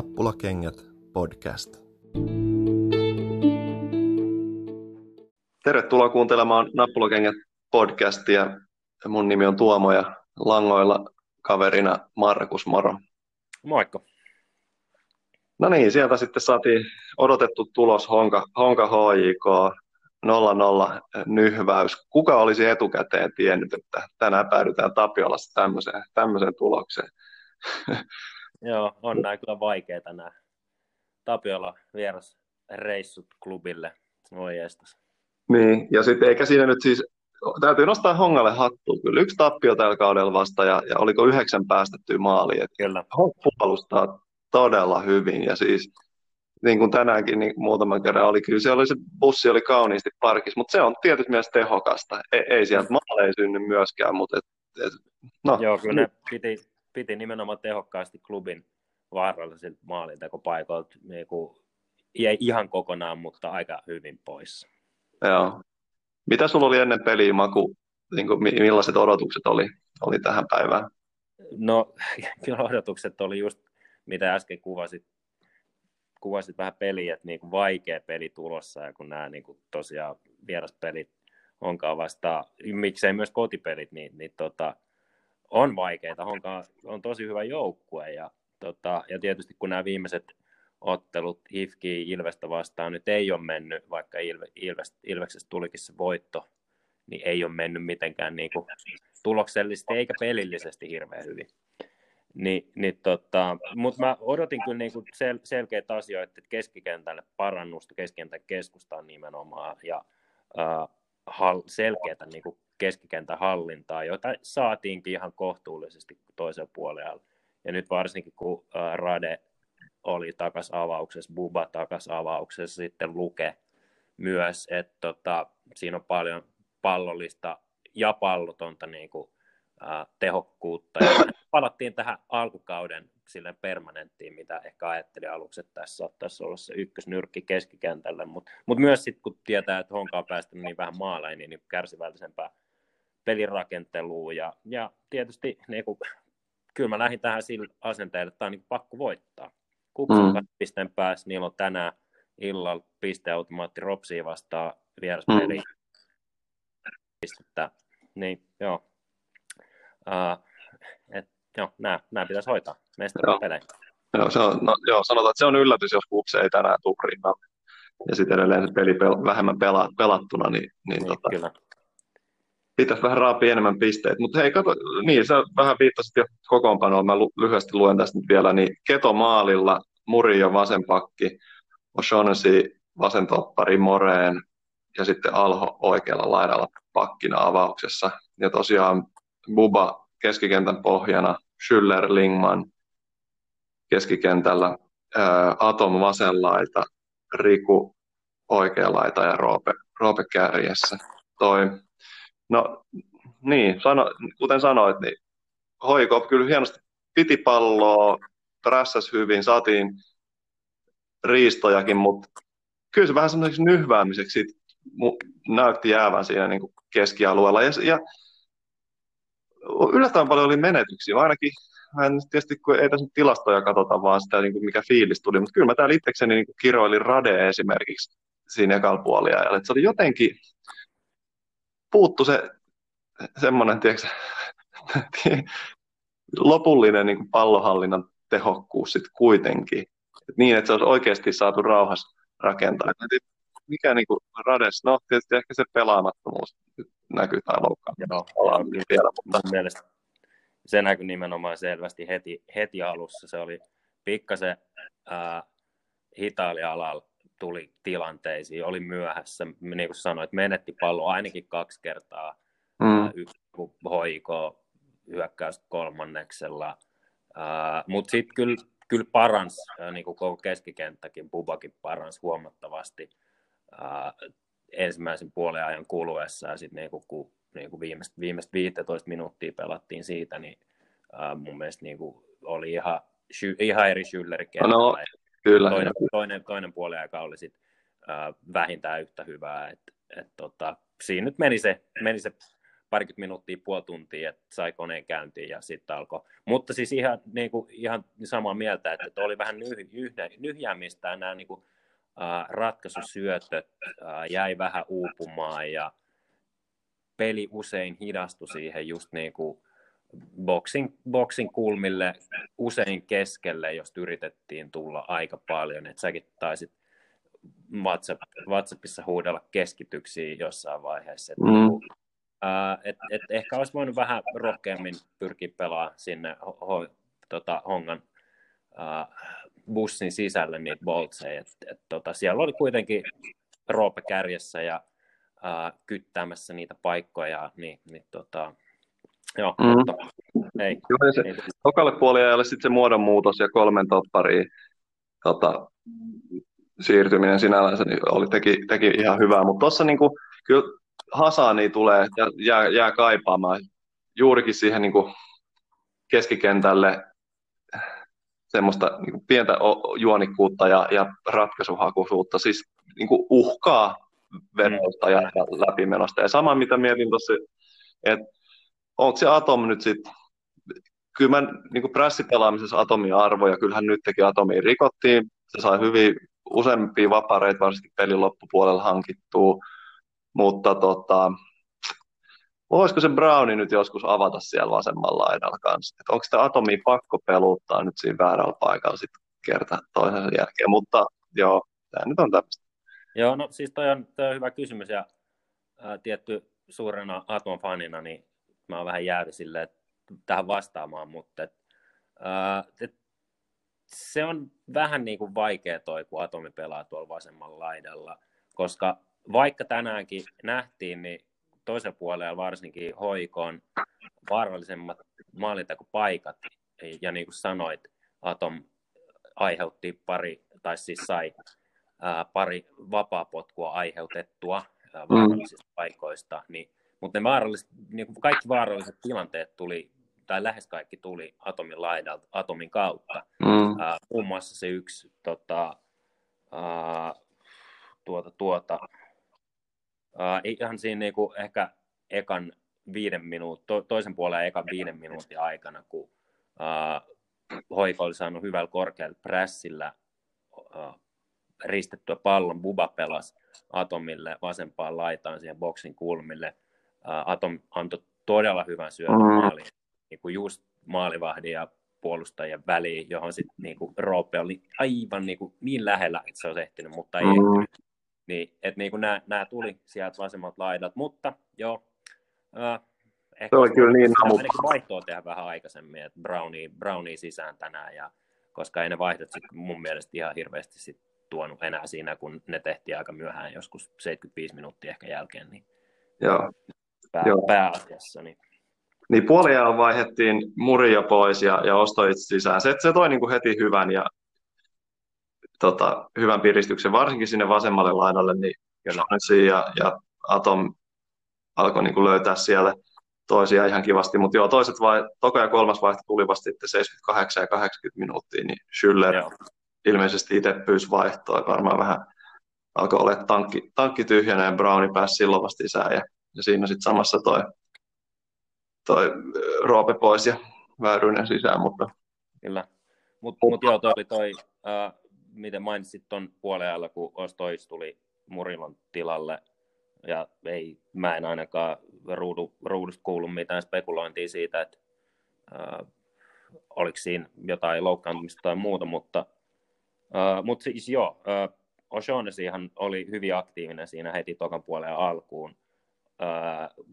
Nappulakengät podcast. Tervetuloa kuuntelemaan Nappulakengät podcastia. Mun nimi on Tuomo ja langoilla kaverina Markus Moro. Moikka. No niin, sieltä sitten saatiin odotettu tulos Honka, Honka HJK 0-0 nyhväys. Kuka olisi etukäteen tiennyt, että tänään päädytään Tapiolassa tämmöiseen, tämmöiseen tulokseen? Joo, on näin kyllä vaikeita nämä Tapiola vieras reissut klubille. Voi jestas. Niin, ja sitten eikä siinä nyt siis, täytyy nostaa Hongalle hattu. Kyllä yksi tappio tällä kaudella vasta, ja, ja oliko yhdeksän päästettyä maaliin. Kyllä. puolustaa todella hyvin, ja siis niin kuin tänäänkin niin muutaman kerran oli, kyllä se, oli, se bussi oli kauniisti parkissa, mutta se on tietysti myös tehokasta. Ei, ei sieltä maaleja synny myöskään, mutta et, et, no. Joo, kyllä ne piti, piti nimenomaan tehokkaasti klubin vaarallisilta maalintekopaikoilta niin kuin, ei ihan kokonaan, mutta aika hyvin pois. Joo. Mitä sulla oli ennen peliä, Maku? Niin kuin, millaiset odotukset oli, oli tähän päivään? No, kyllä odotukset oli just, mitä äsken kuvasit, kuvasit vähän peliä, että niin kuin vaikea peli tulossa, ja kun nämä niin kuin tosiaan vieraspelit onkaan vastaan, miksei myös kotipelit, niin, niin tota, on vaikeita. Honka on tosi hyvä joukkue ja, tota, ja tietysti kun nämä viimeiset ottelut HIFKI Ilvestä vastaan nyt ei ole mennyt, vaikka Ilve, Ilves, Ilveksestä tulikin se voitto, niin ei ole mennyt mitenkään niin kuin tuloksellisesti eikä pelillisesti hirveän hyvin. Ni, niin tota, Mutta mä odotin kyllä niinku sel, selkeitä asioita, että keskikentälle parannusta, keskikentän keskustaan nimenomaan ja äh, selkeätä niinku keskikentän hallintaa, jota saatiinkin ihan kohtuullisesti toisen puolella. Ja nyt varsinkin kun Rade oli takas avauksessa, Buba takas avauksessa, sitten Luke myös, että tota, siinä on paljon pallollista ja pallotonta niin kuin, ää, tehokkuutta. Ja palattiin tähän alkukauden sille permanenttiin, mitä ehkä ajattelin aluksi, että tässä saattaisi olla se ykkösnyrkki keskikentälle, mutta mut myös sitten kun tietää, että Honka on päästänyt niin vähän maaleja, niin, niin kärsivällisempää pelirakenteluun ja, ja tietysti niin kuin, kyllä mä lähdin tähän sillä asenteella, että tämä on niin pakko voittaa. Kupsun mm. pisteen päässä, niillä on tänään illalla pisteautomaatti Ropsiin vastaan vieraspeli. Mm. Pistettä. Niin, joo. Uh, et, joo, nämä, nämä pitäisi hoitaa mestaripelejä. Joo, se on, no, joo, sanotaan, että se on yllätys, jos Kups ei tänään tule rinnalle. Ja sitten edelleen se peli pel- vähemmän pela- pelattuna, niin, niin, niin tota, kyllä pitäisi vähän raapia enemmän pisteet. Mutta hei, kato, niin sä vähän viittasit jo kokoonpanoon, mä lyhyesti luen tästä nyt vielä, niin Keto maalilla, Murio vasen pakki, O'Shaughnessy vasen toppari, Moreen ja sitten Alho oikealla laidalla pakkina avauksessa. Ja tosiaan Buba keskikentän pohjana, Schüller, Lingman keskikentällä, Atom vasen laita, Riku oikea laita ja Roope, Roope kärjessä. Toi No niin, sano, kuten sanoit, niin Hoiko kyllä hienosti piti palloa, prässäs hyvin, saatiin riistojakin, mutta kyllä se vähän semmoiseksi nyhväämiseksi näytti jäävän siinä niin kuin keskialueella. Ja, ja yllättävän paljon oli menetyksiä, ainakin en tietysti kun ei tässä tilastoja katsota, vaan sitä, niin kuin mikä fiilis tuli, mutta kyllä mä täällä itsekseni niin kiroilin Rade esimerkiksi siinä ekalla että se oli jotenkin, puuttu se semmoinen, tiedätkö, lopullinen niin kuin pallohallinnan tehokkuus sitten kuitenkin. Et niin, että se olisi oikeasti saatu rauhassa rakentaa. Et mikä niin kuin Rades, no tietysti ehkä se pelaamattomuus näkyy tai loukkaantuminen vielä. Mutta... mielestä se näkyy nimenomaan selvästi heti, heti alussa. Se oli pikkasen äh, hitaali-alalla tuli tilanteisiin, oli myöhässä, niin kuin sanoit, menetti pallo ainakin kaksi kertaa, mm. yksi hoiko hyökkäys kolmanneksella, mutta sitten kyllä, kyllä parans, niin kuin koko keskikenttäkin, Bubakin parans huomattavasti ensimmäisen puolen ajan kuluessa, ja sitten niin kun niin kuin viimeistä, viimeistä 15 minuuttia pelattiin siitä, niin uh, mun mielestä niin kuin oli ihan, ihan eri Schülleri no, Kyllä. Toinen, toinen, toinen puoli aika oli sit, äh, vähintään yhtä hyvää. Et, et, tota, siinä nyt meni se, meni se parikymmentä minuuttia, puoli tuntia, että sai koneen käyntiin ja sitten alkoi. Mutta siis ihan, niin kuin, ihan samaa mieltä, että, että oli vähän nyh, nyhjä, nyhjäämistä ja nämä niin kuin, äh, ratkaisusyötöt äh, jäi vähän uupumaan ja peli usein hidastui siihen just niin kuin boxing, boxing kulmille usein keskelle, jos yritettiin tulla aika paljon. Että säkin taisit WhatsApp, WhatsAppissa huudella keskityksiä jossain vaiheessa. Että mm. Niinku, et, et ehkä olisi voinut vähän rohkeammin pyrkiä pelaamaan sinne ho, ho, tota, Hongan uh, bussin sisälle niitä boltseja. Et, et, tota, siellä oli kuitenkin Roope kärjessä ja uh, kyttäämässä niitä paikkoja, niin, niin tota, joo, mm. mutta ei. Joo, se, ei. Tokalle puoliajalle sitten se muodonmuutos ja kolmen toppariin tota, siirtyminen sinällänsä niin oli, teki, teki ihan hyvää, mutta tuossa niinku, kyllä Hasani tulee ja jää, jää kaipaamaan juurikin siihen niinku keskikentälle semmoista niinku pientä juonikkuutta ja, ja ratkaisuhakuisuutta, siis niinku uhkaa vedosta mm. ja, ja läpimenosta. Ja sama, mitä mietin tuossa, että onko se Atom nyt sitten, kyllä mä niin pressipelaamisessa Atomin arvoja, kyllähän nyt teki Atomiin rikottiin, se sai hyvin useampia vapareita varsinkin pelin loppupuolella hankittua, mutta tota, voisiko se Browni nyt joskus avata siellä vasemmalla laidalla kanssa? Et onko sitä Atomi pakko peluttaa nyt siinä väärällä paikalla sitten kerta toisensa jälkeen, mutta joo, tämä nyt on tämmöistä. Joo, no siis toi on, toi on hyvä kysymys ja ää, tietty suurena Atom fanina, niin mä oon vähän jäädy silleen, tähän vastaamaan, mutta et, ää, et se on vähän niin kuin vaikea toi, kun Atomi pelaa tuolla vasemmalla laidalla, koska vaikka tänäänkin nähtiin, niin toisen puolella varsinkin hoikoon vaarallisemmat maalintakopaikat, ja niin kuin sanoit, Atom aiheutti pari, tai siis sai ää, pari vapaapotkua aiheutettua ää, vaarallisista mm. paikoista, niin, mutta ne vaaralliset, niin kuin kaikki vaaralliset tilanteet tuli tai lähes kaikki tuli atomin laidalta, atomin kautta. Mm. Uh, muun muassa se yksi tota, uh, tuota, tuota, uh, ihan siinä niinku ehkä ekan viiden minuut, to, toisen puolen ekan viiden minuutin aikana, kun uh, Hoiko oli saanut hyvällä korkealla prässillä uh, ristettyä pallon, Buba pelasi Atomille vasempaan laitaan siihen boksin kulmille. Atom antoi todella hyvän syötön mm. maaliin niin kuin just maalivahdin ja puolustajien väliin, johon sitten niin Roope oli aivan niin, kuin niin lähellä, että se olisi ehtinyt, mutta ei mm. ehtinyt. Niin, että niin kuin nämä, nämä tuli sieltä vasemmat laidat, mutta joo, äh, ehkä se oli kyllä niin ainakin vaihtoa tehdä vähän aikaisemmin, että Brownie, Brownie sisään tänään, ja, koska ei ne vaihdot sit mun mielestä ihan hirveästi sit tuonut enää siinä, kun ne tehtiin aika myöhään, joskus 75 minuuttia ehkä jälkeen, niin Joo. Pää, Joo. pääasiassa. Niin niin puoliajalla vaihettiin Muria pois ja, ja Ostoit sisään. Se, se toi niin kuin heti hyvän ja tota, hyvän piristyksen, varsinkin sinne vasemmalle laidalle, niin Jonesi ja, ja Atom alkoi niin kuin löytää siellä toisia ihan kivasti, mutta joo, toiset vai, toka ja kolmas vaihto tuli vasta sitten 78 ja 80 minuuttia, niin Schüller joo. ilmeisesti itse pyysi vaihtoa, varmaan vähän alkoi olla tankki, tankki tyhjänä ja Browni pääsi silloin vasta sisään ja, ja siinä sitten samassa toi toi Roope pois ja Väyrynen sisään, mutta... Kyllä. Mutta mut joo, toi oli toi, äh, miten mainitsit tuon puolella, kun Ostois tuli Murilon tilalle, ja ei, mä en ainakaan ruudu, ruudusta kuullut mitään spekulointia siitä, että äh, oliko siinä jotain loukkaantumista tai muuta, mutta, äh, mutta siis joo, äh, O'Shaughnessyhan oli hyvin aktiivinen siinä heti tokan puoleen alkuun,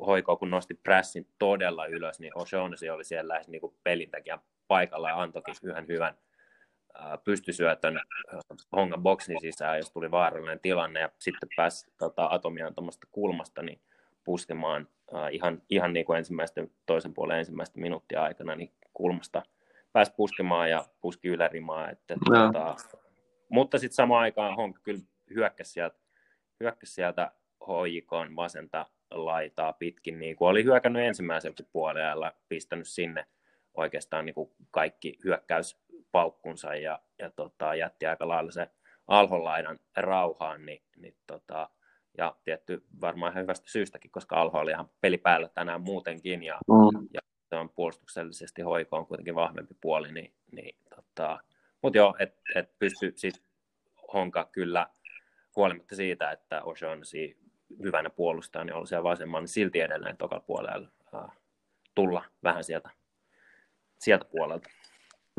hoiko, kun nosti pressin todella ylös, niin O'Shaughnessy oli siellä lähes niin pelin takia paikalla ja antoikin yhden hyvän äh, pystysyötön äh, Hongan boksin sisään, jos tuli vaarallinen tilanne ja sitten pääsi tota, Atomian tuommoista kulmasta niin puskemaan äh, ihan, ihan niin kuin ensimmäisten, toisen puolen ensimmäistä minuuttia aikana niin kulmasta pääsi puskemaan ja puski ylärimaa. Että, no. tota, mutta sitten samaan aikaan Honka kyllä hyökkäsi sieltä, hyökkäsi sieltä hoikon vasenta laitaa pitkin, niin kuin oli hyökännyt ensimmäisen puolella, pistänyt sinne oikeastaan niin kuin kaikki hyökkäyspaukkunsa ja, ja tota, jätti aika lailla se alhonlaidan rauhaan, niin, niin tota, ja tietty varmaan ihan hyvästä syystäkin, koska Alho oli ihan peli päällä tänään muutenkin, ja, mm. ja se on puolustuksellisesti hoiko on kuitenkin vahvempi puoli, niin, niin tota, mutta joo, että et pystyy sitten Honka kyllä huolimatta siitä, että O'Shaughnessy hyvänä puolustaa, niin on siellä vasemman, niin silti edelleen tokalla puolella äh, tulla vähän sieltä, sieltä puolelta.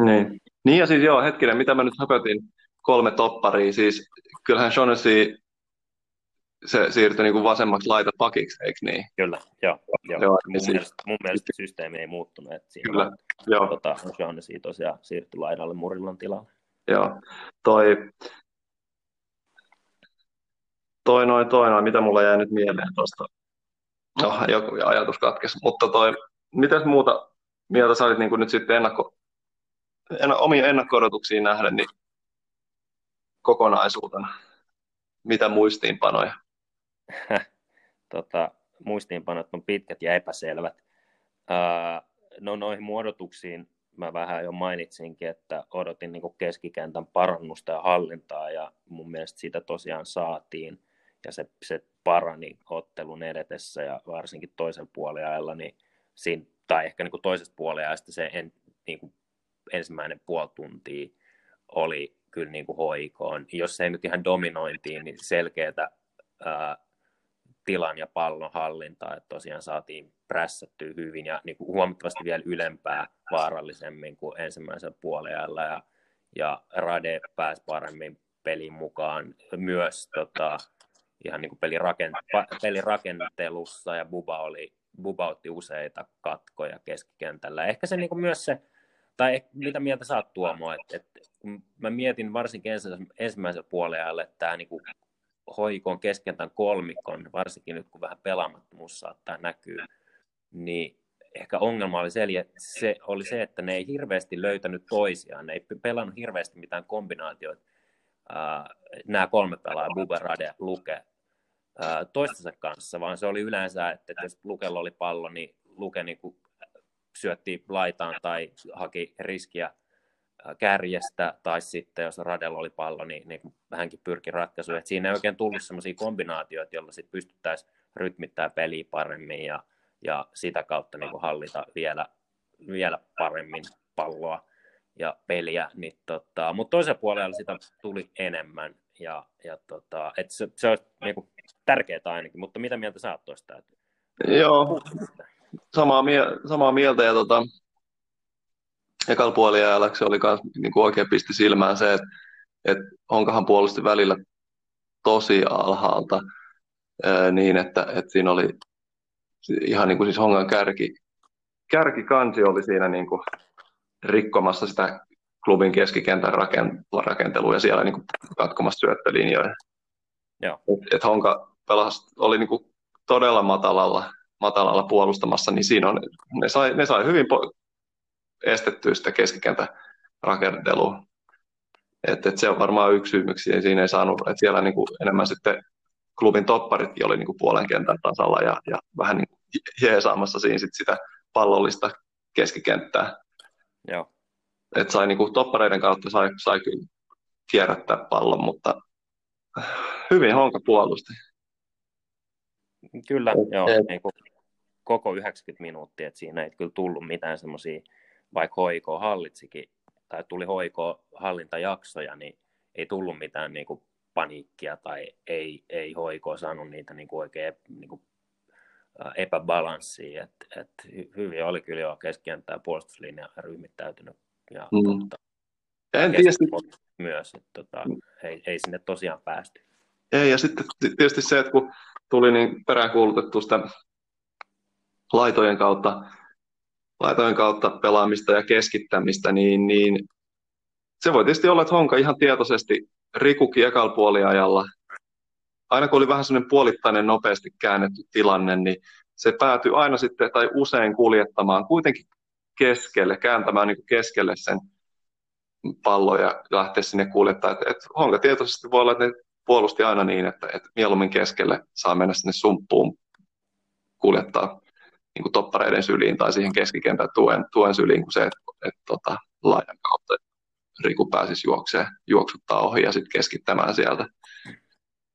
Niin. niin ja siis joo, hetkinen, mitä mä nyt höpötin, kolme topparia, siis kyllähän Shaughnessy se siirtyi niin kuin vasemmaksi laita pakiksi, eikö niin? Kyllä, joo. joo. joo mun, siis... mielestä, mun mielestä systeemi ei muuttunut. Että siinä Kyllä, on, joo. Tota, Shaughnessy tosiaan siirtyi laidalle Murillan tilalle. Joo, toi, toi noin, toi noin, mitä mulla jäi nyt mieleen tuosta? No, joku ajatus katkesi, mutta toi, mitäs muuta mieltä sä olit niin kuin nyt sitten ennakko, en, omiin ennakko nähden, niin kokonaisuutena? Mitä muistiinpanoja? tota, muistiinpanot on pitkät ja epäselvät. Uh, no noihin muodotuksiin mä vähän jo mainitsinkin, että odotin niin keskikentän parannusta ja hallintaa ja mun mielestä sitä tosiaan saatiin ja se, se parani ottelun edetessä ja varsinkin toisen puoliajalla, niin siinä, tai ehkä niin toisesta puoliajasta se en, niin kuin ensimmäinen puoli tuntia oli kyllä niin kuin hoikoon. Jos ei nyt ihan dominointiin, niin selkeätä ää, tilan ja pallon hallintaa, että tosiaan saatiin prässättyä hyvin ja niin kuin huomattavasti vielä ylempää vaarallisemmin kuin ensimmäisellä puolella ja, ja Rade pääsi paremmin pelin mukaan myös tota, ihan niin kuin pelirakent, pelirakentelussa ja Buba, oli, Buba otti useita katkoja keskikentällä. Ehkä se niin kuin myös se, tai mitä mieltä saat Tuomo, että, että kun mä mietin varsinkin ensimmäisellä puolella, että tämä niin hoikon keskentän kolmikon, varsinkin nyt kun vähän pelaamattomuus saattaa näkyä, niin ehkä ongelma oli se, se, oli se, että ne ei hirveästi löytänyt toisiaan, ne ei pelannut hirveästi mitään kombinaatioita. Nämä kolme pelaajaa, Buberade, Luke, toistensa kanssa, vaan se oli yleensä, että jos Lukella oli pallo, niin Luke niin kuin syötti laitaan tai haki riskiä kärjestä, tai sitten jos Radella oli pallo, niin, niin hänkin pyrki ratkaisuun. Siinä ei oikein tullut sellaisia kombinaatioita, joilla sitten pystyttäisiin rytmittämään peliä paremmin ja, ja sitä kautta niin kuin hallita vielä, vielä paremmin palloa ja peliä. Niin tota, mutta toisella puolella sitä tuli enemmän ja, ja tota, et se, se olisi niin kuin, tärkeää ainakin, mutta mitä mieltä sä oot tuosta? Joo, samaa, mie- samaa mieltä ja tota, ekalla puoliajalla se oli kans, niin kuin oikein pisti silmään se, että, että Honkahan puolusti välillä tosi alhaalta ää, niin, että, että siinä oli ihan niin kuin siis Hongan kärki, kärkikansi oli siinä niin kuin rikkomassa sitä klubin keskikentän rakentelua ja siellä niin kuin katkomassa syöttölinjoja. Et, et Honka pelasi, oli niin kuin todella matalalla, matalalla puolustamassa, niin siinä on, ne, sai, ne sai hyvin po- estettyä sitä keskikentän rakentelua. Et, et se on varmaan yksi syy, miksi siinä ei saanut, että siellä niin kuin enemmän sitten klubin topparitkin oli niin kuin puolen kentän tasalla ja, ja vähän niin jeesaamassa siinä sit sitä pallollista keskikenttää. Joo. Et sai niin kuin toppareiden kautta sai, sai kyllä kierrättää pallon, mutta hyvin Honka puolusti. Kyllä, et, joo, et, niin kuin koko 90 minuuttia, että siinä ei kyllä tullut mitään semmoisia, vaikka hoiko hallitsikin, tai tuli hoiko hallintajaksoja, niin ei tullut mitään niin kuin paniikkia tai ei, ei hoiko saanut niitä niin kuin oikein niin kuin epäbalanssia. Et, et hyvin oli kyllä jo keskikenttää puolustuslinja ryhmittäytynyt. Ja, mm. tota, en tiedä. Myös, että tota, ei, ei sinne tosiaan päästy. Ei, ja sitten tietysti se, että kun tuli niin peräänkuulutettu sitä laitojen kautta, laitojen kautta pelaamista ja keskittämistä, niin, niin se voi tietysti olla, että Honka ihan tietoisesti rikuki ekalla puoliajalla. Aina kun oli vähän sellainen puolittainen nopeasti käännetty tilanne, niin se päätyi aina sitten tai usein kuljettamaan kuitenkin keskelle, kääntämään niin keskelle sen pallon ja lähteä sinne kuljettaa. Et, et Honka tietoisesti voi olla, että ne puolusti aina niin, että, että mieluummin keskelle saa mennä sinne sumppuun kuljettaa niin kuin toppareiden syliin tai siihen keskikentän tuen, tuen syliin, kuin se, että, että tota, laajan kautta Riku pääsisi juokseen, juoksuttaa ohi ja sitten keskittämään sieltä.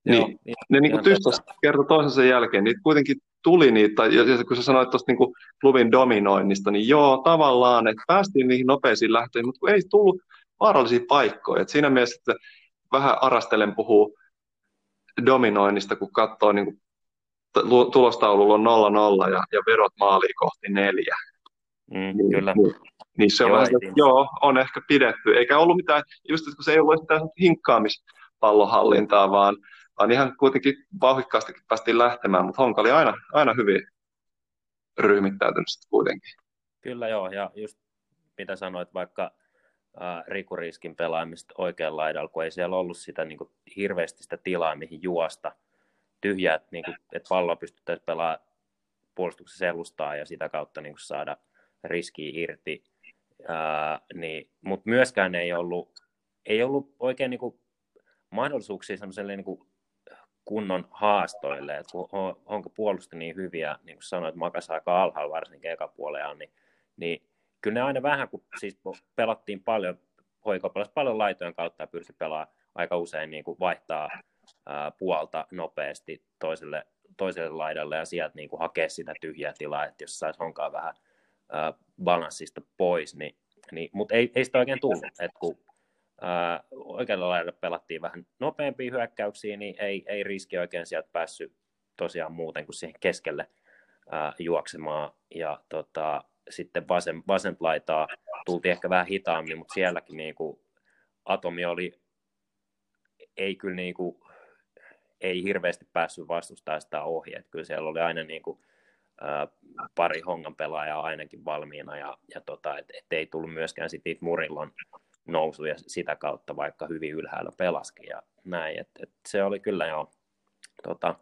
Niin, Joo, niin, ne niin tyssäs kerta toisensa jälkeen, niitä kuitenkin tuli niitä, ja kun sä sanoit tuosta niin klubin dominoinnista, niin joo, tavallaan, että päästiin niihin nopeisiin lähtöihin, mutta ei tullut vaarallisia paikkoja. Et siinä mielessä, että vähän arastelen puhuu dominoinnista, kun katsoo niin kuin tulostaululla on 0-0 ja, ja verot maaliin kohti neljä. Mm, niin, kyllä. Niin, niin se on että joo, on ehkä pidetty. Eikä ollut mitään, just kun se ei ollut mitään hinkkaamispallohallintaa, vaan, vaan ihan kuitenkin vauhdikkaastikin päästiin lähtemään, mutta Honka oli aina, aina hyvin ryhmittäytynyt kuitenkin. Kyllä joo, ja just mitä sanoit, vaikka äh, rikuriskin pelaamista oikealla laidalla, kun ei siellä ollut sitä niin kuin, hirveästi sitä tilaa, mihin juosta tyhjää, niin kuin, että palloa pystyttäisiin pelaamaan puolustuksen selustaa ja sitä kautta niin kuin, saada riskiä irti. Ää, niin, mutta myöskään ei ollut, ei ollut oikein niin kuin, mahdollisuuksia niin kuin, kunnon haastoille, että kun onko puolusti niin hyviä, niin kuin sanoit, makas aika alhaalla varsinkin eka puolella, niin, niin kyllä ne aina vähän, kun siis pelattiin paljon, hoiko paljon laitojen kautta ja pyrsi pelaamaan aika usein niin kuin vaihtaa ää, puolta nopeasti toiselle, toiselle laidalle ja sieltä niin kuin hakea sitä tyhjää tilaa, että jos saisi honkaa vähän ää, balanssista pois, niin, niin, mutta ei, ei sitä oikein tullut, että kun oikealla laidalla pelattiin vähän nopeampia hyökkäyksiä, niin ei, ei riski oikein sieltä päässyt tosiaan muuten kuin siihen keskelle ää, juoksemaan, ja tota, sitten vasen, vasen laitaa tultiin ehkä vähän hitaammin, mutta sielläkin niin kuin, atomi oli, ei kyllä niin kuin, ei hirveästi päässyt vastustamaan sitä ohi, että kyllä siellä oli aina niin kuin, pari hongan pelaajaa ainakin valmiina, ja, ja tota, et, et ei tullut myöskään sit niitä Murillon nousuja sitä kautta, vaikka hyvin ylhäällä pelaskin ja näin, et, et se oli kyllä jo tota,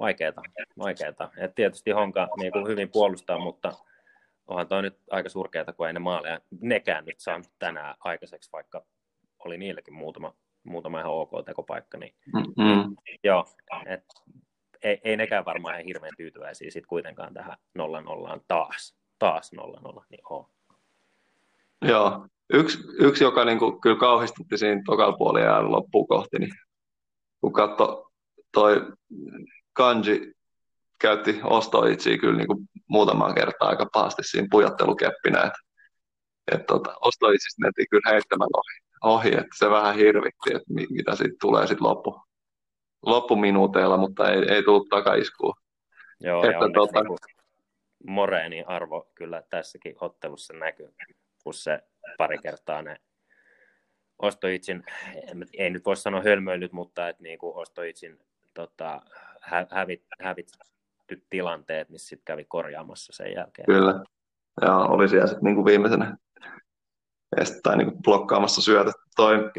vaikeeta, vaikeeta. Et tietysti Honka niin kuin hyvin puolustaa, mutta onhan toi nyt aika surkeata, kun ei ne maaleja nekään nyt saanut tänään aikaiseksi, vaikka oli niilläkin muutama, muutama ihan ok tekopaikka. Niin, mm-hmm. joo, et, ei, ei nekään varmaan ihan hirveän tyytyväisiä sit kuitenkaan tähän 0-0 taas. Taas 0-0, niin oo. Joo, yksi, yksi joka niin kuin, kyllä kauhistutti siinä tokalla puolella loppuun kohti, niin kun katsoi toi kanji käytti ostoitsiä kyllä niin kuin muutaman kertaa aika pahasti siinä pujottelukeppinä, että et tota, ostoitsista mentiin kyllä heittämään ohi, ohi, että se vähän hirvitti, että mitä siitä tulee sitten loppu, loppuminuuteilla, mutta ei, ei tullut takaiskua. Joo, että, ja tota... niin Moreeni arvo kyllä tässäkin ottelussa näkyy, kun se pari kertaa ne Ostoitsin, ei nyt voi sanoa hölmöilyt, mutta että niin kuin Ostoitsin tota, hävit, hävit tilanteet, niin sitten kävi korjaamassa sen jälkeen. Kyllä, ja oli siellä sitten niin kuin viimeisenä tai niin kuin blokkaamassa syötä. Toi,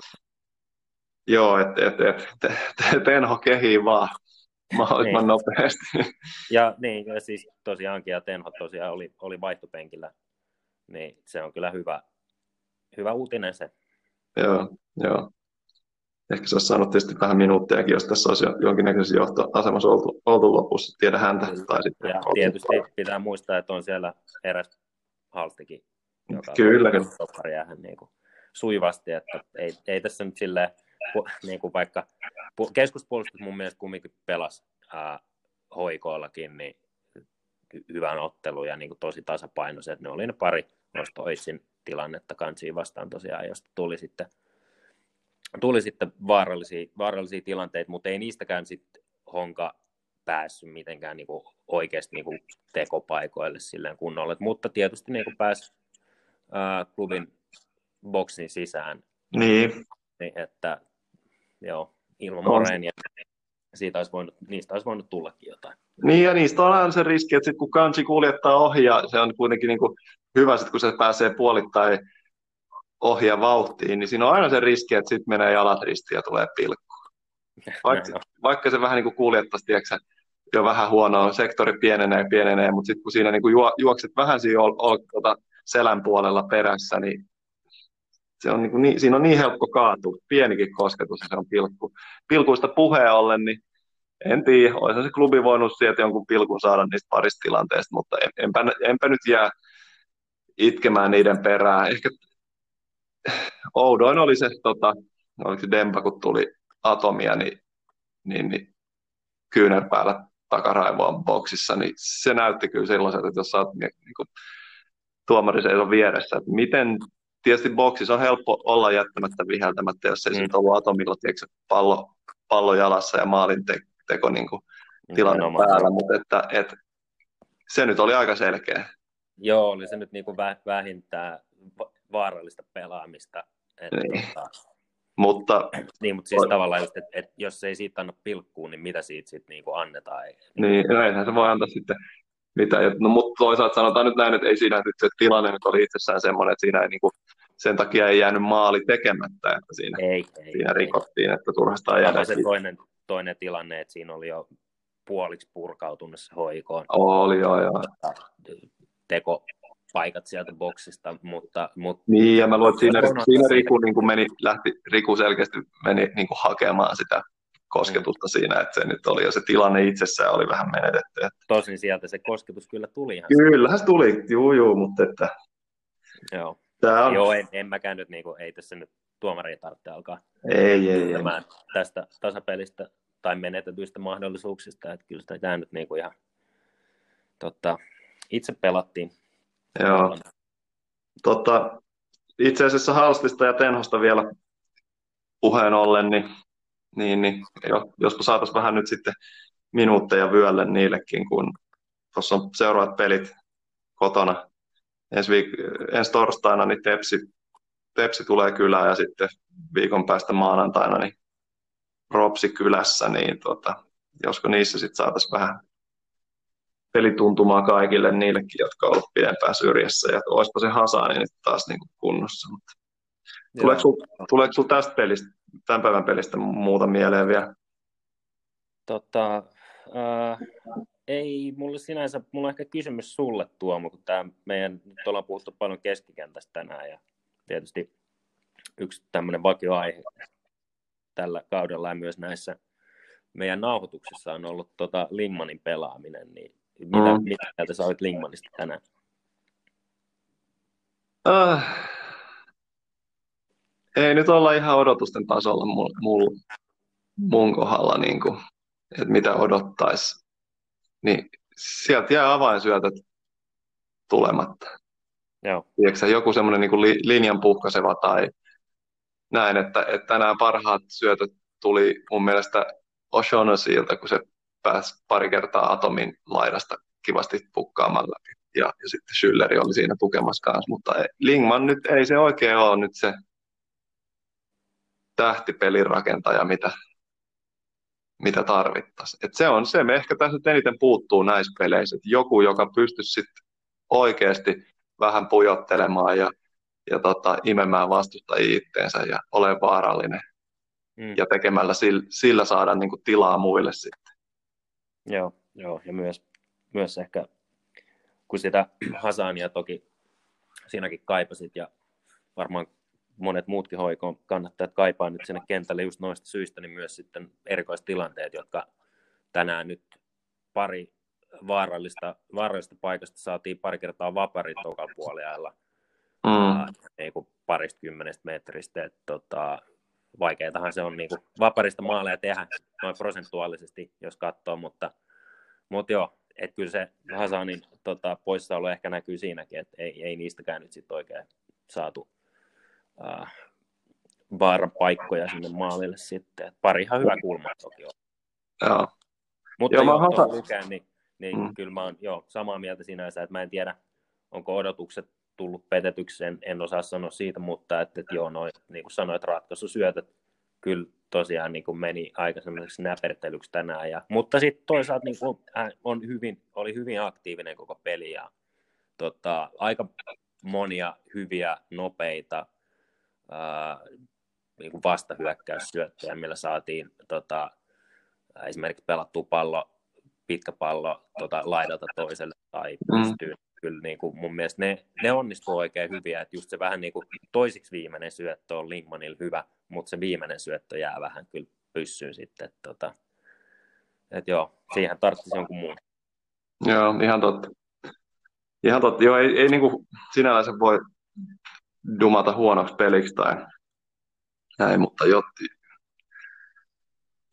joo, että et, et, et, et, Tenho kehii vaan mahdollisimman niin. nopeasti. Ja niin, ja siis tosiaankin, ja Tenho tosiaan oli, oli vaihtopenkillä, niin se on kyllä hyvä, hyvä uutinen se. Joo, joo ehkä se olisi saanut tietysti vähän minuuttiakin, jos tässä olisi jonkinnäköisessä johtoasemassa oltu, oltu lopussa, tiedä häntä. Tai sitten ja tietysti oltu. pitää muistaa, että on siellä eräs halstikin, joka kyllä, hän niin kuin suivasti, että ei, ei tässä nyt silleen, niin kuin vaikka keskuspuolustus mun mielestä kumminkin pelasi ää, hoikoillakin, niin hyvän ottelun ja niin kuin tosi tasapainoiset. Ne oli ne pari nostoitsin tilannetta kansiin vastaan tosiaan, josta tuli sitten tuli sitten vaarallisia, vaarallisia tilanteita, mutta ei niistäkään sitten Honka päässyt mitenkään niin kuin oikeasti niin kuin tekopaikoille silleen kunnolla. Mutta tietysti niin kuin pääsi ää, klubin boksin sisään. Niin. niin että joo, ilman Morenia siitä olisi voinut, niistä olisi voinut tullakin jotain. Niin, ja niistä on aina se riski, että sit kun kansi kuljettaa ohi, ja se on kuitenkin niin kuin hyvä, sit kun se pääsee puolittain ohjaa vauhtiin, niin siinä on aina se riski, että sitten menee jalat ristiin ja tulee pilkku. Vaikka, vaikka se vähän niin kuin kuljettaisi, tiedätkö, jo vähän huonoa, sektori pienenee pienenee, mutta sitten kun siinä niin kuin juokset vähän siinä ol, ol, tuota selän puolella perässä, niin se on niin kuin niin, siinä on niin helppo kaatua, pienikin kosketus ja se on pilkku. Pilkuista puheen ollen, niin en tiedä, olisi se klubi voinut sieltä jonkun pilkun saada niistä parista tilanteesta, mutta en, enpä, enpä nyt jää itkemään niiden perään. Ehkä oudoin oli se, tota, oliko se Dempa, kun tuli Atomia, niin niin, niin kyynärpäällä takaraivoa boksissa, niin se näytti kyllä sellaiselta, että jos sä oot niin, niin kuin, tuomari seisoo vieressä, että miten, tietysti boksissa on helppo olla jättämättä viheltämättä, jos ei mm. sitten ollut atomilla, tiedätkö, pallo, pallo jalassa ja maalin te, teko niin kuin, tilanne no, päällä, mutta että, että, se nyt oli aika selkeä. Joo, oli se nyt niin kuin vähintään vaarallista pelaamista. Että niin. Tota, mutta, niin, mutta siis tavallaan just, että, että jos ei siitä anna pilkkuun, niin mitä siitä sitten niin kuin annetaan? Ei, niin, no eihän se voi antaa sitten mitä. No, mutta toisaalta sanotaan nyt näin, että ei siinä nyt se tilanne nyt oli itsessään semmoinen, että siinä ei niin kuin, sen takia ei jäänyt maali tekemättä, että siinä, ei, ei, siinä ei. rikottiin, että turhastaan jäädä. se toinen, toinen tilanne, että siinä oli jo puoliksi purkautunut se hoikoon. Oli joo, joo. Teko paikat sieltä boksista, mutta... mutta niin, ja mä luulen, että siinä, siinä Riku niin kuin meni, lähti, Riku selkeästi meni niin kuin hakemaan sitä kosketusta mm. siinä, että se nyt oli jo se tilanne itsessään oli vähän menetetty. Että... Tosin sieltä se kosketus kyllä tuli ihan. Kyllähän se tuli, juu, juu, mutta että... Joo, Tää on... Joo en, en mäkään nyt, niin kuin, ei tässä nyt tuomaria tarvitse alkaa ei, ei, ei. tästä tasapelistä tai menetetyistä mahdollisuuksista, että kyllä sitä nyt niin kuin ihan totta, itse pelattiin. Joo. Totta, itse asiassa Halstista ja Tenhosta vielä puheen ollen, niin, niin, niin jospa saataisiin vähän nyt sitten minuutteja vyölle niillekin, kun tuossa on seuraavat pelit kotona. Ensi, viik- ensi torstaina niin Tepsi, Tepsi tulee kylään ja sitten viikon päästä maanantaina niin Ropsi kylässä, niin tota, josko niissä sitten saataisiin vähän pelituntumaa kaikille niillekin, jotka ovat olleet pidempään syrjässä, ja olisipa se Hasani nyt taas niin kuin kunnossa. Mutta tuleeko, tuleeko sul tästä pelistä, tämän päivän pelistä muuta mieleen vielä? Tota, äh, ei mulle sinänsä, mulla on ehkä kysymys sulle Tuomo, kun tämä meidän, nyt ollaan puhuttu paljon keskikentästä tänään, ja tietysti yksi tämmöinen vakioaihe tällä kaudella ja myös näissä meidän nauhoituksissa on ollut tota Lingmanin pelaaminen, niin mitä, mm. mitä mieltä sä olet Lingmanista tänään? Uh, ei nyt olla ihan odotusten tasolla mul, mul, mun kohdalla, niin kuin, että mitä odottaisi. Niin sieltä jää avainsyötöt tulematta. Joo. Tiedätkö, joku semmoinen niin li, linjan puhkaseva tai näin, että, että tänään parhaat syötöt tuli mun mielestä O'Shaughnessyilta, kun se pääsi pari kertaa Atomin laidasta kivasti pukkaamaan läpi. Ja, ja sitten Schülleri oli siinä tukemassa kanssa, mutta Lingman nyt ei se oikein ole nyt se tähtipelin rakentaja, mitä, mitä tarvittaisiin. Et se on se, me ehkä tässä nyt eniten puuttuu näissä peleissä, että joku, joka pystyisi sitten oikeasti vähän pujottelemaan ja, ja tota, imemään vastustajia itteensä ja olemaan vaarallinen. Mm. Ja tekemällä sillä, sillä saada niin kuin tilaa muille sitten. Joo, joo, ja myös, myös ehkä, kun sitä Hasania toki siinäkin kaipasit, ja varmaan monet muutkin hoikoon kannattajat kaipaa nyt sinne kentälle just noista syistä, niin myös sitten erikoistilanteet, jotka tänään nyt pari vaarallista, vaarallista paikasta saatiin pari kertaa vaparit tokalla puoliajalla mm. niin kuin parista kymmenestä metristä. Että, tota, vaikeatahan se on niin kuin vaparista maaleja tehdä noin prosentuaalisesti, jos katsoo, mutta, mutta joo, että kyllä se Hasanin tota, poissaolo ehkä näkyy siinäkin, että ei, ei niistäkään nyt sitten oikein saatu äh, vaaran paikkoja sinne maalille sitten. Et pari ihan hyvä kulma toki on. Joo. Mutta joo, jos hasa... lukea, niin, niin mm. kyllä mä oon joo, samaa mieltä sinänsä, että mä en tiedä, onko odotukset tullut petetyksi, en, en osaa sanoa siitä, mutta että, että joo, noin, niin kuin sanoit, ratkaisusyötöt kyllä tosiaan niin kuin meni aika semmoiseksi näpertelyksi tänään. Ja, mutta sitten toisaalta niin kuin, hän on hyvin, oli hyvin aktiivinen koko peli ja tota, aika monia hyviä, nopeita niin kuin vastahyökkäyssyöttöjä, millä saatiin tota, esimerkiksi pelattua pallo, pitkä pallo tota, laidalta toiselle tai mm. pystyyn. Mm kyllä niin kuin mun mielestä ne, ne onnistuu oikein hyviä, että just se vähän niin kuin toisiksi viimeinen syöttö on Linkmanilla hyvä, mutta se viimeinen syöttö jää vähän kyllä pyssyyn sitten, että tota, et joo, siihen tarvitsisi jonkun muun. Joo, ihan totta. Ihan totta. Joo, ei, ei niin kuin sinällänsä voi dumata huonoksi peliksi tai näin, mutta jotti.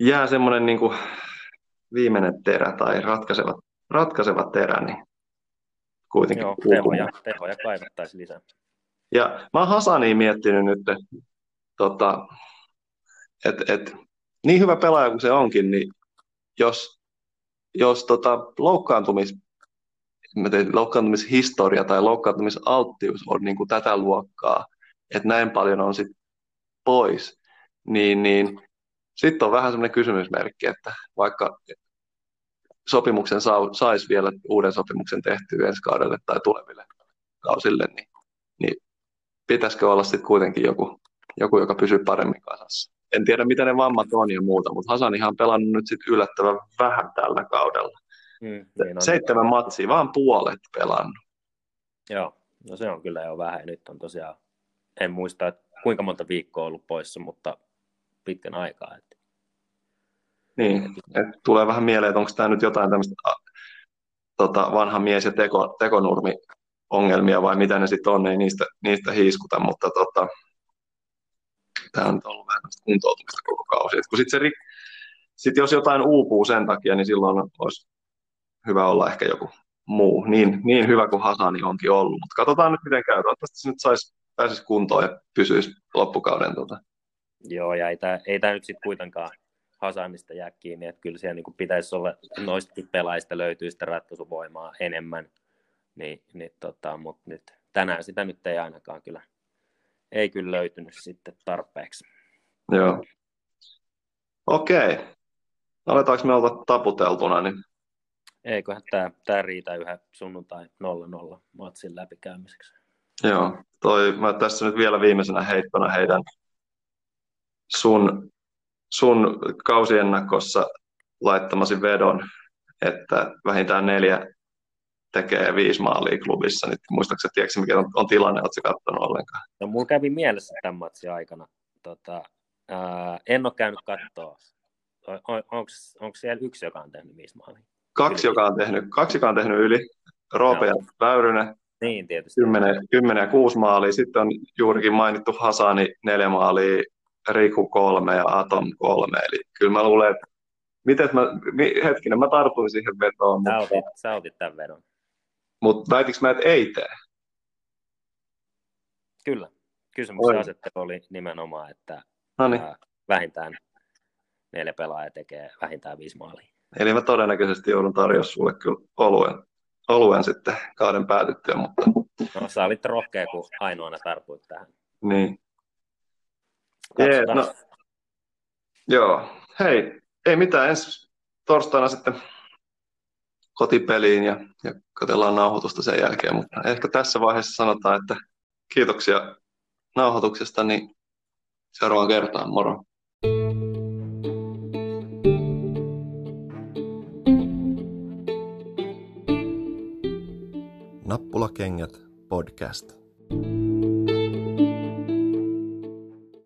jää semmoinen niin kuin viimeinen terä tai ratkaiseva, ratkaiseva terä, niin kuitenkin Joo, tehoja, tehoja kaivattaisiin lisää. Ja mä oon Hasaniin miettinyt nyt, tota, että et, niin hyvä pelaaja kuin se onkin, niin jos, jos tota, loukkaantumis, loukkaantumishistoria tai loukkaantumisalttius on niin kuin tätä luokkaa, että näin paljon on sit pois, niin, niin sitten on vähän semmoinen kysymysmerkki, että vaikka sopimuksen saisi vielä uuden sopimuksen tehtyä ensi kaudelle tai tuleville kausille, niin, niin pitäisikö olla sitten kuitenkin joku, joku, joka pysyy paremmin kasassa. En tiedä, mitä ne vammat on ja muuta, mutta Hasan ihan pelannut nyt sit yllättävän vähän tällä kaudella. Mm, niin Seitsemän on. matsia, vaan puolet pelannut. Joo, no se on kyllä jo vähän. Nyt on tosiaan, en muista, että kuinka monta viikkoa ollut poissa, mutta pitkän aikaa. Että... Niin, että tulee vähän mieleen, että onko tämä nyt jotain tämmöistä tota, vanha mies ja teko, tekonurmi ongelmia vai mitä ne sitten on, ei niistä, niistä hiiskuta, mutta tota, tämä on ollut vähän kuntoutumista koko kausi. Et kun sit se, sit jos jotain uupuu sen takia, niin silloin olisi hyvä olla ehkä joku muu, niin, niin hyvä kuin Hasani onkin ollut. Mutta katsotaan nyt miten käy. Toivottavasti se nyt saisi, pääsisi kuntoon ja pysyisi loppukauden. Tota. Joo, ja ei tämä, ei tämä nyt sitten kuitenkaan Hasanista jää kiinni, että kyllä siellä niin pitäisi olla, noistakin pelaajista löytyy sitä ratkaisuvoimaa enemmän, niin, niin tota, mutta nyt tänään sitä nyt ei ainakaan kyllä, ei kyllä löytynyt sitten tarpeeksi. Joo. Okei. Aletaanko me olla taputeltuna, niin eiköhän tämä, tämä riitä yhä sunnuntai 0-0 matsin läpikäymiseksi. Joo, toi, mä tässä nyt vielä viimeisenä heittona heidän sun, sun kausiennakossa laittamasi vedon, että vähintään neljä tekee viisi maalia klubissa, niin muistaakseni, tiedätkö, mikä on, on tilanne, oletko katsonut ollenkaan? No, mulla kävi mielessä tämän matsin aikana. Tota, ää, en ole käynyt katsoa. On, onko siellä yksi, joka on tehnyt viisi maalia? Kaksi, joka on tehnyt, kaksi, joka on tehnyt yli. Roope ja Väyrynen. Niin, tietysti. 10, 10 ja 6 maalia. Sitten on juurikin mainittu Hasani neljä maalia, Riku kolme ja Atom kolme. Eli kyllä mä luulen, että miten mä, hetkinen, mä tartuin siihen vetoon. Sä otit, mutta, sä otit tämän vedon. Mutta väitinkö mä, että ei tee? Kyllä. Kysymyksen asettelu oli nimenomaan, että Noniin. vähintään neljä pelaajaa tekee vähintään viisi maalia. Eli mä todennäköisesti joudun tarjoa sulle kyllä oluen, oluen sitten kauden päätyttyä, mutta... No sä olit rohkea, kun ainoana tartuit tähän. Niin. Jee, no, joo, hei, ei mitään, ensi torstaina sitten kotipeliin ja, ja katsellaan nauhoitusta sen jälkeen, mutta ehkä tässä vaiheessa sanotaan, että kiitoksia nauhoituksesta, niin seuraavaan kertaan, moro. Nappulakengät podcast.